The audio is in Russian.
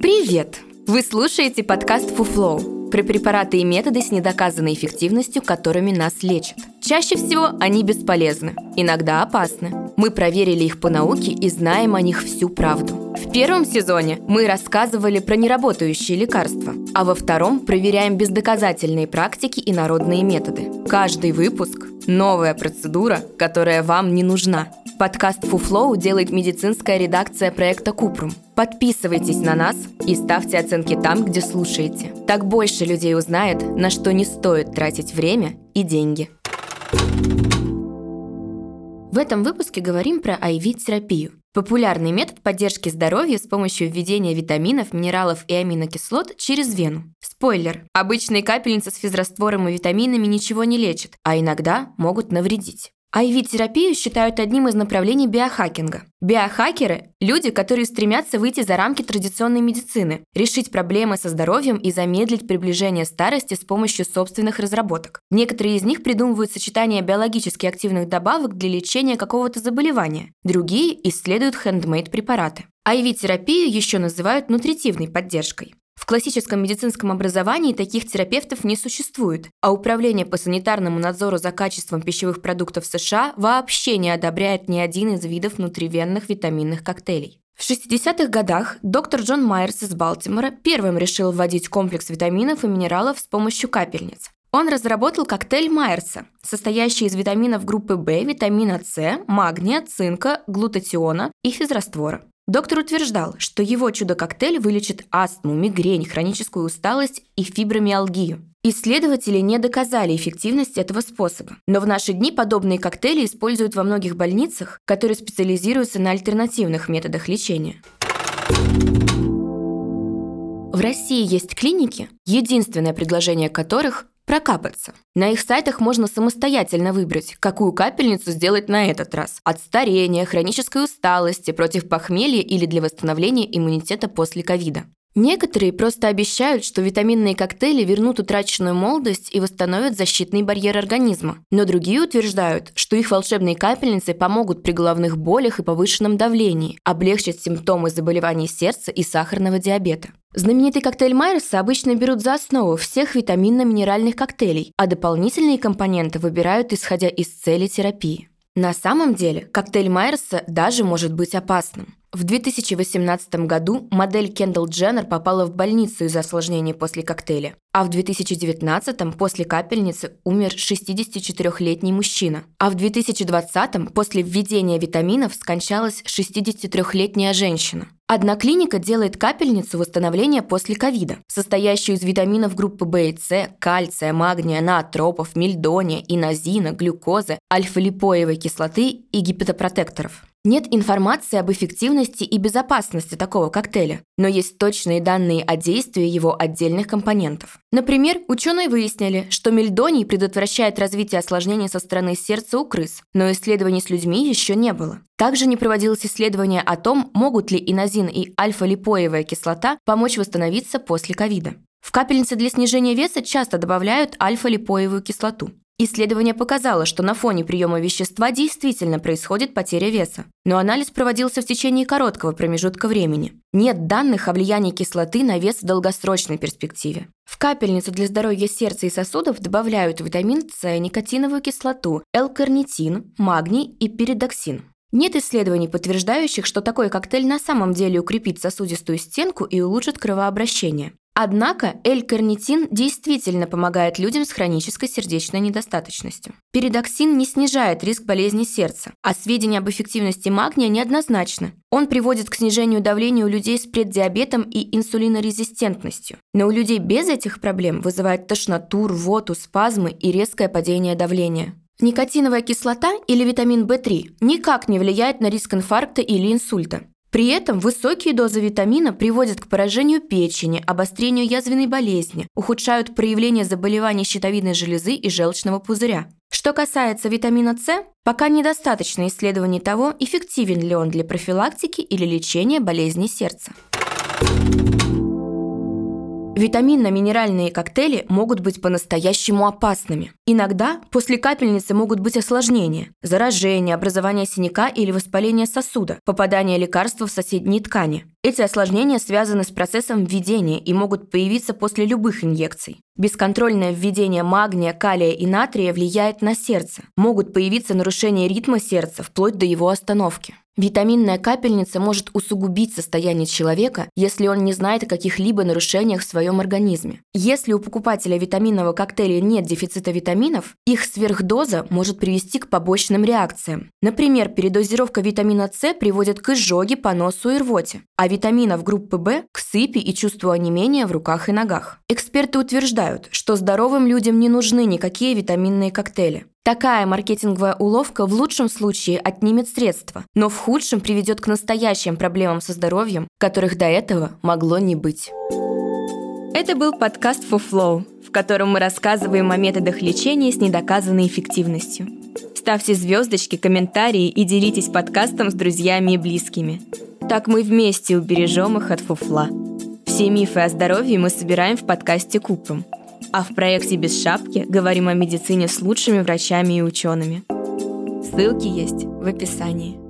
Привет! Вы слушаете подкаст «Фуфлоу» про препараты и методы с недоказанной эффективностью, которыми нас лечат. Чаще всего они бесполезны, иногда опасны. Мы проверили их по науке и знаем о них всю правду. В первом сезоне мы рассказывали про неработающие лекарства, а во втором проверяем бездоказательные практики и народные методы. Каждый выпуск – новая процедура, которая вам не нужна. Подкаст «Фуфлоу» делает медицинская редакция проекта «Купрум». Подписывайтесь на нас и ставьте оценки там, где слушаете. Так больше людей узнает, на что не стоит тратить время и деньги. В этом выпуске говорим про IV-терапию. Популярный метод поддержки здоровья с помощью введения витаминов, минералов и аминокислот через вену. Спойлер. Обычные капельницы с физраствором и витаминами ничего не лечат, а иногда могут навредить. IV-терапию считают одним из направлений биохакинга. Биохакеры – люди, которые стремятся выйти за рамки традиционной медицины, решить проблемы со здоровьем и замедлить приближение старости с помощью собственных разработок. Некоторые из них придумывают сочетание биологически активных добавок для лечения какого-то заболевания, другие исследуют хендмейд-препараты. IV-терапию еще называют нутритивной поддержкой. Классическом медицинском образовании таких терапевтов не существует, а Управление по санитарному надзору за качеством пищевых продуктов США вообще не одобряет ни один из видов внутривенных витаминных коктейлей. В 60-х годах доктор Джон Майерс из Балтимора первым решил вводить комплекс витаминов и минералов с помощью капельниц. Он разработал коктейль Майерса, состоящий из витаминов группы В, витамина С, магния, цинка, глутатиона и физраствора. Доктор утверждал, что его чудо-коктейль вылечит астму, мигрень, хроническую усталость и фибромиалгию. Исследователи не доказали эффективность этого способа. Но в наши дни подобные коктейли используют во многих больницах, которые специализируются на альтернативных методах лечения. В России есть клиники, единственное предложение которых прокапаться. На их сайтах можно самостоятельно выбрать, какую капельницу сделать на этот раз. От старения, хронической усталости, против похмелья или для восстановления иммунитета после ковида. Некоторые просто обещают, что витаминные коктейли вернут утраченную молодость и восстановят защитный барьер организма. Но другие утверждают, что их волшебные капельницы помогут при головных болях и повышенном давлении, облегчат симптомы заболеваний сердца и сахарного диабета. Знаменитый коктейль Майерса обычно берут за основу всех витаминно-минеральных коктейлей, а дополнительные компоненты выбирают исходя из цели терапии. На самом деле, коктейль Майерса даже может быть опасным. В 2018 году модель Кендалл Дженнер попала в больницу из-за осложнений после коктейля, а в 2019 после капельницы умер 64-летний мужчина, а в 2020 после введения витаминов скончалась 63-летняя женщина. Одна клиника делает капельницу восстановления после ковида, состоящую из витаминов группы В и С, кальция, магния, наотропов, мельдония, инозина, глюкозы, альфа-липоевой кислоты и гипотопротекторов. Нет информации об эффективности и безопасности такого коктейля, но есть точные данные о действии его отдельных компонентов. Например, ученые выяснили, что мельдоний предотвращает развитие осложнений со стороны сердца у крыс, но исследований с людьми еще не было. Также не проводилось исследование о том, могут ли инозин и альфа-липоевая кислота помочь восстановиться после ковида. В капельницы для снижения веса часто добавляют альфа-липоевую кислоту. Исследование показало, что на фоне приема вещества действительно происходит потеря веса, но анализ проводился в течение короткого промежутка времени. Нет данных о влиянии кислоты на вес в долгосрочной перспективе. В капельницу для здоровья сердца и сосудов добавляют витамин С, никотиновую кислоту, L-карнитин, магний и передоксин. Нет исследований, подтверждающих, что такой коктейль на самом деле укрепит сосудистую стенку и улучшит кровообращение. Однако L-карнитин действительно помогает людям с хронической сердечной недостаточностью. Передоксин не снижает риск болезни сердца, а сведения об эффективности магния неоднозначны. Он приводит к снижению давления у людей с преддиабетом и инсулинорезистентностью. Но у людей без этих проблем вызывает тошноту, рвоту, спазмы и резкое падение давления. Никотиновая кислота или витамин В3 никак не влияет на риск инфаркта или инсульта. При этом высокие дозы витамина приводят к поражению печени, обострению язвенной болезни, ухудшают проявление заболеваний щитовидной железы и желчного пузыря. Что касается витамина С, пока недостаточно исследований того, эффективен ли он для профилактики или лечения болезней сердца. Витаминно-минеральные коктейли могут быть по-настоящему опасными. Иногда после капельницы могут быть осложнения – заражение, образование синяка или воспаление сосуда, попадание лекарства в соседние ткани. Эти осложнения связаны с процессом введения и могут появиться после любых инъекций. Бесконтрольное введение магния, калия и натрия влияет на сердце. Могут появиться нарушения ритма сердца вплоть до его остановки. Витаминная капельница может усугубить состояние человека, если он не знает о каких-либо нарушениях в своем организме. Если у покупателя витаминного коктейля нет дефицита витаминов, их сверхдоза может привести к побочным реакциям. Например, передозировка витамина С приводит к изжоге, поносу и рвоте, а витаминов группы В – к сыпи и чувству онемения в руках и ногах. Эксперты утверждают, что здоровым людям не нужны никакие витаминные коктейли. Такая маркетинговая уловка в лучшем случае отнимет средства, но в худшем приведет к настоящим проблемам со здоровьем, которых до этого могло не быть. Это был подкаст For Flow, в котором мы рассказываем о методах лечения с недоказанной эффективностью. Ставьте звездочки, комментарии и делитесь подкастом с друзьями и близкими. Так мы вместе убережем их от фуфла. Все мифы о здоровье мы собираем в подкасте Купрум – а в проекте «Без шапки» говорим о медицине с лучшими врачами и учеными. Ссылки есть в описании.